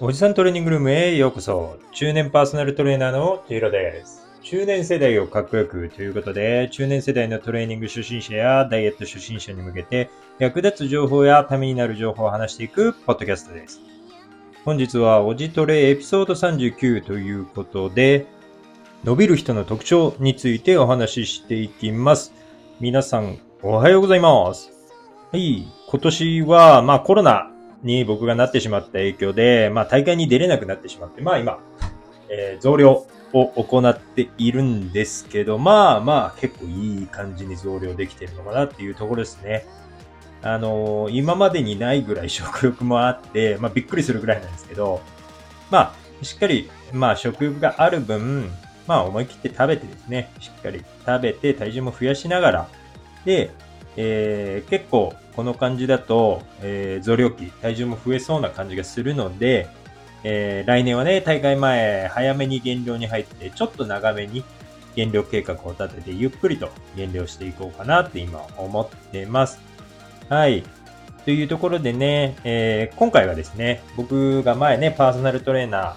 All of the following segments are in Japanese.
おじさんトレーニングルームへようこそ。中年パーソナルトレーナーのジーロです。中年世代をかっこよくということで、中年世代のトレーニング初心者やダイエット初心者に向けて役立つ情報やためになる情報を話していくポッドキャストです。本日はおじトレエピソード39ということで、伸びる人の特徴についてお話ししていきます。皆さん、おはようございます。はい、今年は、まあコロナに僕がなってしまった影響で、まあ大会に出れなくなってしまって、まあ今、えー、増量を行っているんですけど、まあまあ結構いい感じに増量できてるのかなっていうところですね。あのー、今までにないぐらい食欲もあって、まあびっくりするぐらいなんですけど、まあしっかり、まあ食欲がある分、まあ思い切って食べてですね、しっかり食べて体重も増やしながら、で、えー、結構この感じだと、えー、増量期、体重も増えそうな感じがするので、えー、来年はね、大会前、早めに減量に入って、ちょっと長めに減量計画を立てて、ゆっくりと減量していこうかなって今思ってます。はい。というところでね、えー、今回はですね、僕が前ね、パーソナルトレーナー、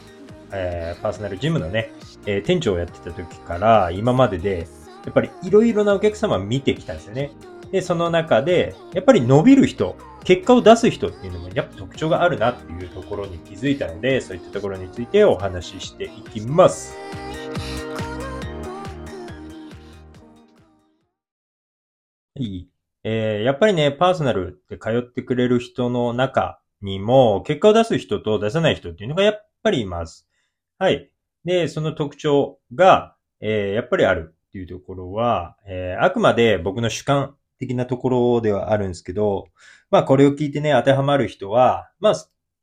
えー、パーソナルジムのね、えー、店長をやってた時から今までで、やっぱりいろいろなお客様見てきたんですよね。で、その中で、やっぱり伸びる人、結果を出す人っていうのもやっぱ特徴があるなっていうところに気づいたので、そういったところについてお話ししていきます。はい。えー、やっぱりね、パーソナルって通ってくれる人の中にも、結果を出す人と出さない人っていうのがやっぱりいます。はい。で、その特徴が、えー、やっぱりあるっていうところは、えー、あくまで僕の主観的なところではあるんですけど、まあこれを聞いてね、当てはまる人は、まあ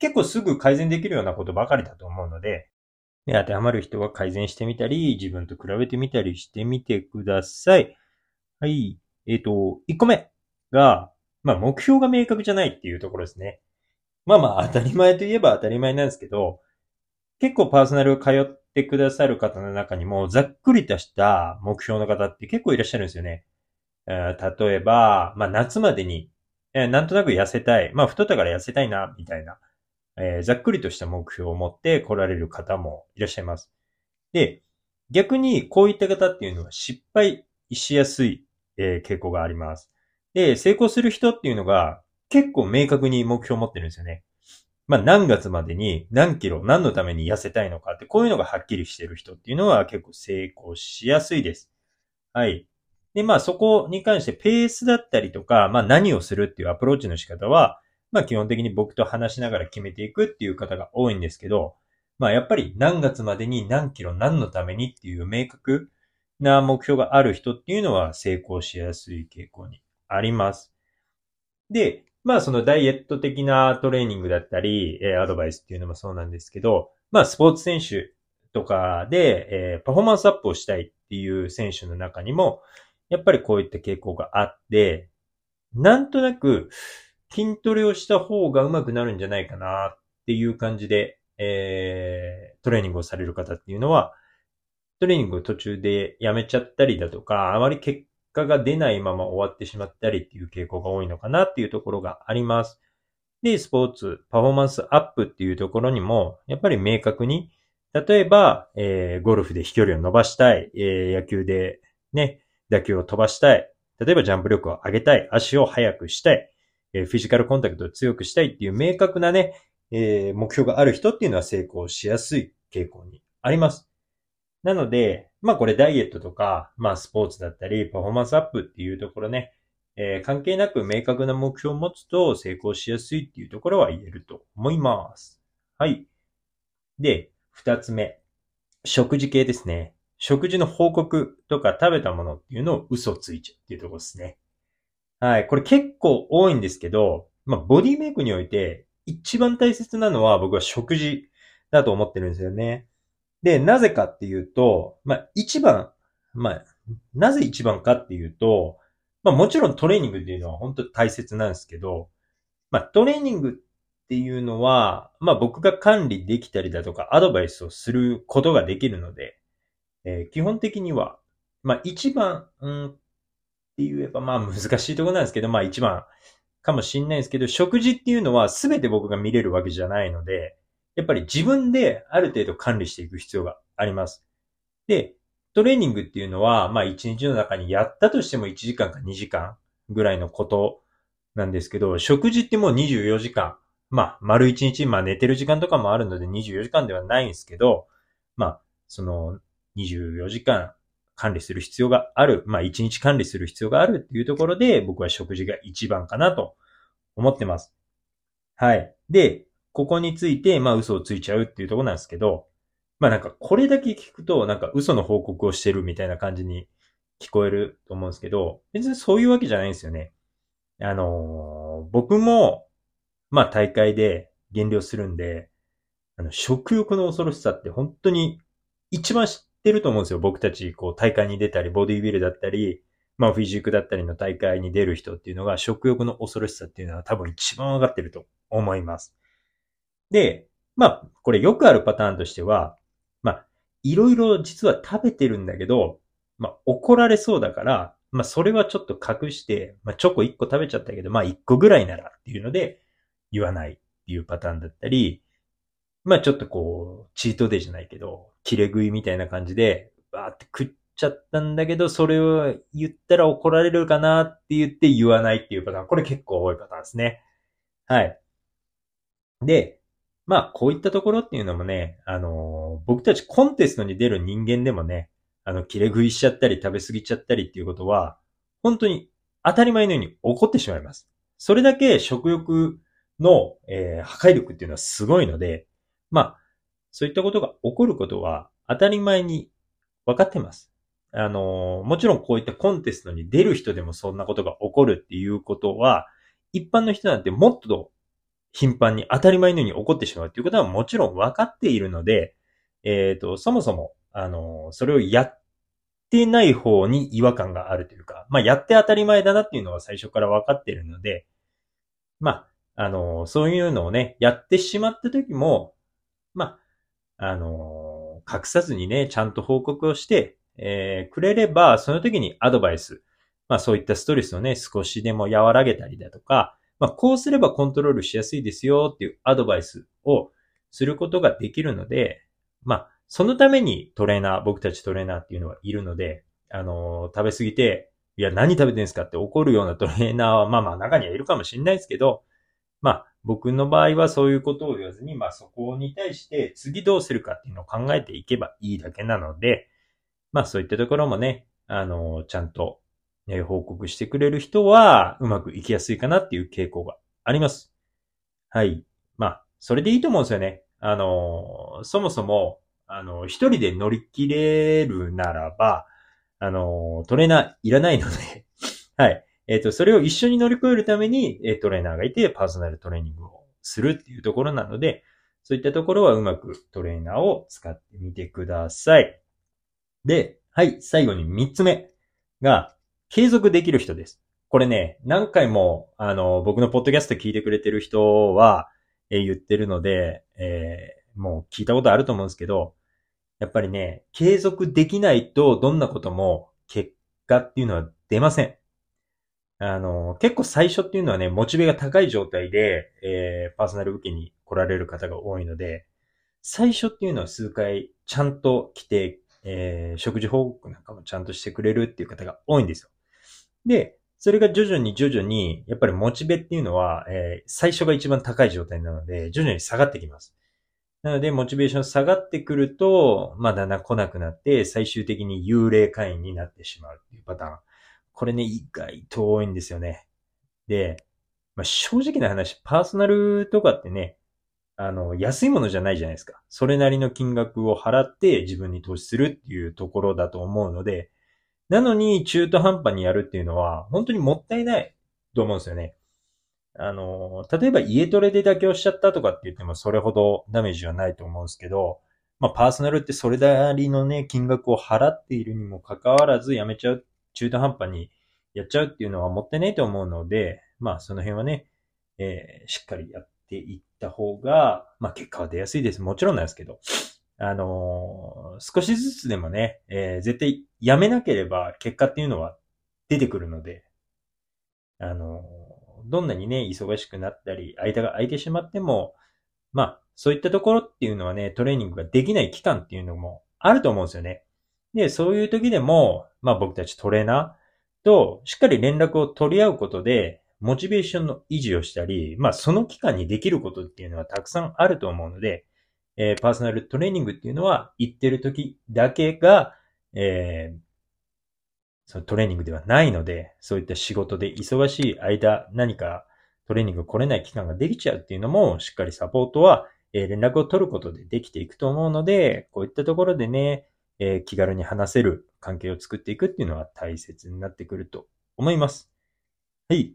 結構すぐ改善できるようなことばかりだと思うので、ね、当てはまる人は改善してみたり、自分と比べてみたりしてみてください。はい。えっ、ー、と、1個目が、まあ目標が明確じゃないっていうところですね。まあまあ当たり前といえば当たり前なんですけど、結構パーソナルを通ってくださる方の中にも、ざっくりとした目標の方って結構いらっしゃるんですよね。え例えば、まあ、夏までに、えー、なんとなく痩せたい。まあ、太ったから痩せたいな、みたいな、えー、ざっくりとした目標を持って来られる方もいらっしゃいます。で、逆にこういった方っていうのは失敗しやすい、え、傾向があります。で、成功する人っていうのが結構明確に目標を持ってるんですよね。まあ、何月までに何キロ、何のために痩せたいのかって、こういうのがはっきりしてる人っていうのは結構成功しやすいです。はい。で、まあそこに関してペースだったりとか、まあ何をするっていうアプローチの仕方は、まあ基本的に僕と話しながら決めていくっていう方が多いんですけど、まあやっぱり何月までに何キロ何のためにっていう明確な目標がある人っていうのは成功しやすい傾向にあります。で、まあそのダイエット的なトレーニングだったり、えアドバイスっていうのもそうなんですけど、まあスポーツ選手とかで、えパフォーマンスアップをしたいっていう選手の中にも、やっぱりこういった傾向があって、なんとなく筋トレをした方が上手くなるんじゃないかなっていう感じで、えー、トレーニングをされる方っていうのは、トレーニングを途中でやめちゃったりだとか、あまり結果が出ないまま終わってしまったりっていう傾向が多いのかなっていうところがあります。で、スポーツ、パフォーマンスアップっていうところにも、やっぱり明確に、例えば、えー、ゴルフで飛距離を伸ばしたい、えー、野球でね、打球を飛ばしたい。例えばジャンプ力を上げたい。足を速くしたい。フィジカルコンタクトを強くしたいっていう明確なね、えー、目標がある人っていうのは成功しやすい傾向にあります。なので、まあこれダイエットとか、まあスポーツだったり、パフォーマンスアップっていうところね、えー、関係なく明確な目標を持つと成功しやすいっていうところは言えると思います。はい。で、二つ目。食事系ですね。食事の報告とか食べたものっていうのを嘘ついちゃうっていうところですね。はい。これ結構多いんですけど、まあ、ボディメイクにおいて一番大切なのは僕は食事だと思ってるんですよね。で、なぜかっていうと、まあ、一番、まあ、なぜ一番かっていうと、まあ、もちろんトレーニングっていうのは本当に大切なんですけど、まあ、トレーニングっていうのは、まあ、僕が管理できたりだとかアドバイスをすることができるので、えー、基本的には、まあ一番、うんって言えばまあ難しいところなんですけど、まあ一番かもしんないですけど、食事っていうのは全て僕が見れるわけじゃないので、やっぱり自分である程度管理していく必要があります。で、トレーニングっていうのは、まあ1日の中にやったとしても1時間か2時間ぐらいのことなんですけど、食事ってもう24時間。まあ、丸1日、まあ寝てる時間とかもあるので24時間ではないんですけど、まあ、その24時間管理する必要がある。まあ、1日管理する必要があるっていうところで、僕は食事が一番かなと思ってます。はい。で、ここについて、まあ嘘をついちゃうっていうところなんですけど、まあなんかこれだけ聞くと、なんか嘘の報告をしてるみたいな感じに聞こえると思うんですけど、別にそういうわけじゃないんですよね。あのー、僕も、まあ大会で減量するんで、あの、食欲の恐ろしさって本当に一番知ってると思うんですよ。僕たち、こう大会に出たり、ボディビルだったり、まあフィジークだったりの大会に出る人っていうのが食欲の恐ろしさっていうのは多分一番わかってると思います。で、まあこれよくあるパターンとしては、まあいろいろ実は食べてるんだけど、まあ怒られそうだから、まあそれはちょっと隠して、まあチョコ1個食べちゃったけど、まあ1個ぐらいならっていうので言わないっていうパターンだったり、まあちょっとこう、チートデーじゃないけど、切れ食いみたいな感じで、バーって食っちゃったんだけど、それを言ったら怒られるかなって言って言わないっていうパターン。これ結構多いパターンですね。はい。で、まあ、こういったところっていうのもね、あのー、僕たちコンテストに出る人間でもね、あの、切れ食いしちゃったり食べ過ぎちゃったりっていうことは、本当に当たり前のように起こってしまいます。それだけ食欲の、えー、破壊力っていうのはすごいので、まあ、そういったことが起こることは当たり前に分かってます。あの、もちろんこういったコンテストに出る人でもそんなことが起こるっていうことは、一般の人なんてもっと頻繁に当たり前のように起こってしまうっていうことはもちろん分かっているので、えっ、ー、と、そもそも、あの、それをやってない方に違和感があるというか、まあ、やって当たり前だなっていうのは最初から分かっているので、まあ、あの、そういうのをね、やってしまった時も、まあ、あの、隠さずにね、ちゃんと報告をして、えー、くれれば、その時にアドバイス、まあそういったストレスをね、少しでも和らげたりだとか、まあこうすればコントロールしやすいですよっていうアドバイスをすることができるので、まあそのためにトレーナー、僕たちトレーナーっていうのはいるので、あのー、食べ過ぎて、いや何食べてんですかって怒るようなトレーナーはまあまあ中にはいるかもしれないですけど、まあ僕の場合はそういうことを言わずに、まあそこに対して次どうするかっていうのを考えていけばいいだけなので、まあそういったところもね、あの、ちゃんと、ね、報告してくれる人はうまくいきやすいかなっていう傾向があります。はい。まあ、それでいいと思うんですよね。あの、そもそも、あの、一人で乗り切れるならば、あの、トレーナーいらないので はい。えっ、ー、と、それを一緒に乗り越えるために、えトレーナーがいて、パーソナルトレーニングをするっていうところなので、そういったところはうまくトレーナーを使ってみてください。で、はい、最後に三つ目が、継続できる人です。これね、何回も、あの、僕のポッドキャスト聞いてくれてる人は、え、言ってるので、えー、もう聞いたことあると思うんですけど、やっぱりね、継続できないとどんなことも結果っていうのは出ません。あの、結構最初っていうのはね、モチベが高い状態で、えー、パーソナル受けに来られる方が多いので、最初っていうのは数回ちゃんと来てえー、食事報告なんかもちゃんとしてくれるっていう方が多いんですよ。で、それが徐々に徐々に、やっぱりモチベっていうのは、えー、最初が一番高い状態なので、徐々に下がってきます。なので、モチベーション下がってくると、まあ、だんだん来なくなって、最終的に幽霊会員になってしまうっていうパターン。これね、意外と多いんですよね。で、まあ、正直な話、パーソナルとかってね、あの、安いものじゃないじゃないですか。それなりの金額を払って自分に投資するっていうところだと思うので、なのに中途半端にやるっていうのは本当にもったいないと思うんですよね。あの、例えば家トレで妥協しちゃったとかって言ってもそれほどダメージはないと思うんですけど、まあパーソナルってそれなりのね、金額を払っているにもかかわらずやめちゃう、中途半端にやっちゃうっていうのはもったいないと思うので、まあその辺はね、えー、しっかりやっていった方が、まあ結果は出やすいです。もちろんなんですけど。あのー、少しずつでもね、えー、絶対やめなければ結果っていうのは出てくるので、あのー、どんなにね、忙しくなったり、間が空いてしまっても、まあ、そういったところっていうのはね、トレーニングができない期間っていうのもあると思うんですよね。で、そういう時でも、まあ僕たちトレーナーとしっかり連絡を取り合うことで、モチベーションの維持をしたり、まあその期間にできることっていうのはたくさんあると思うので、えー、パーソナルトレーニングっていうのは行ってる時だけが、えー、そのトレーニングではないので、そういった仕事で忙しい間、何かトレーニング来れない期間ができちゃうっていうのも、しっかりサポートは、えー、連絡を取ることでできていくと思うので、こういったところでね、えー、気軽に話せる関係を作っていくっていうのは大切になってくると思います。はい。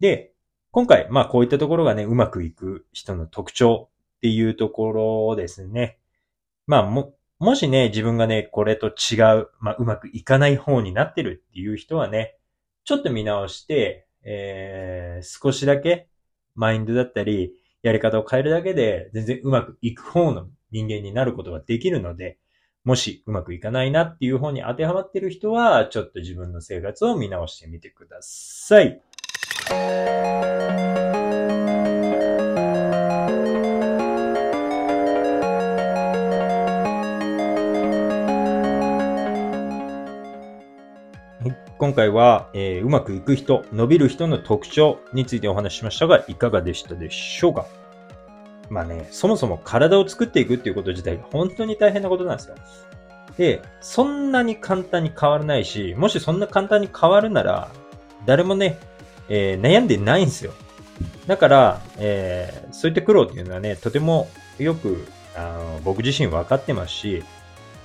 で、今回、まあこういったところがね、うまくいく人の特徴っていうところですね。まあも、もしね、自分がね、これと違う、まあうまくいかない方になってるっていう人はね、ちょっと見直して、えー、少しだけマインドだったり、やり方を変えるだけで全然うまくいく方の人間になることができるので、もしうまくいかないなっていう方に当てはまってる人は、ちょっと自分の生活を見直してみてください。今回は、えー、うまくいく人、伸びる人の特徴についてお話ししましたが、いかがでしたでしょうか？まあね、そもそも体を作っていくっていうこと自体が本当に大変なことなんですよ。で、そんなに簡単に変わらないし、もしそんな簡単に変わるなら、誰もね、えー、悩んでないんですよ。だから、えー、そういった苦労っていうのはね、とてもよく、あの僕自身分かってますし、やっ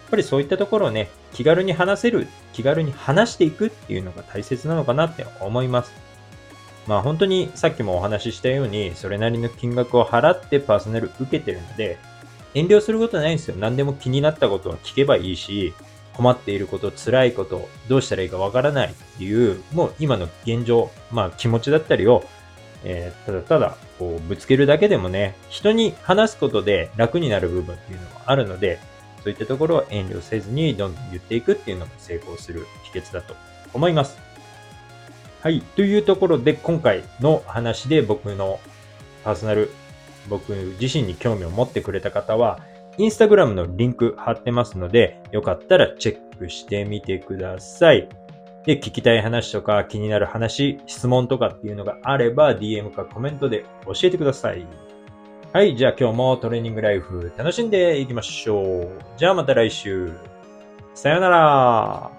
ぱりそういったところをね、気軽に話せる、気軽に話していくっていうのが大切なのかなって思います。まあ本当にさっきもお話ししたように、それなりの金額を払ってパーソナル受けてるので、遠慮することないんですよ。何でも気になったことは聞けばいいし、困っていること、辛いこと、どうしたらいいかわからないっていう、もう今の現状、まあ気持ちだったりを、えー、ただただこうぶつけるだけでもね、人に話すことで楽になる部分っていうのがあるので、そういったところは遠慮せずにどんどん言っていくっていうのも成功する秘訣だと思います。はい。というところで今回の話で僕のパーソナル、僕自身に興味を持ってくれた方は、インスタグラムのリンク貼ってますので、よかったらチェックしてみてください。で、聞きたい話とか気になる話、質問とかっていうのがあれば DM かコメントで教えてください。はい、じゃあ今日もトレーニングライフ楽しんでいきましょう。じゃあまた来週。さよなら。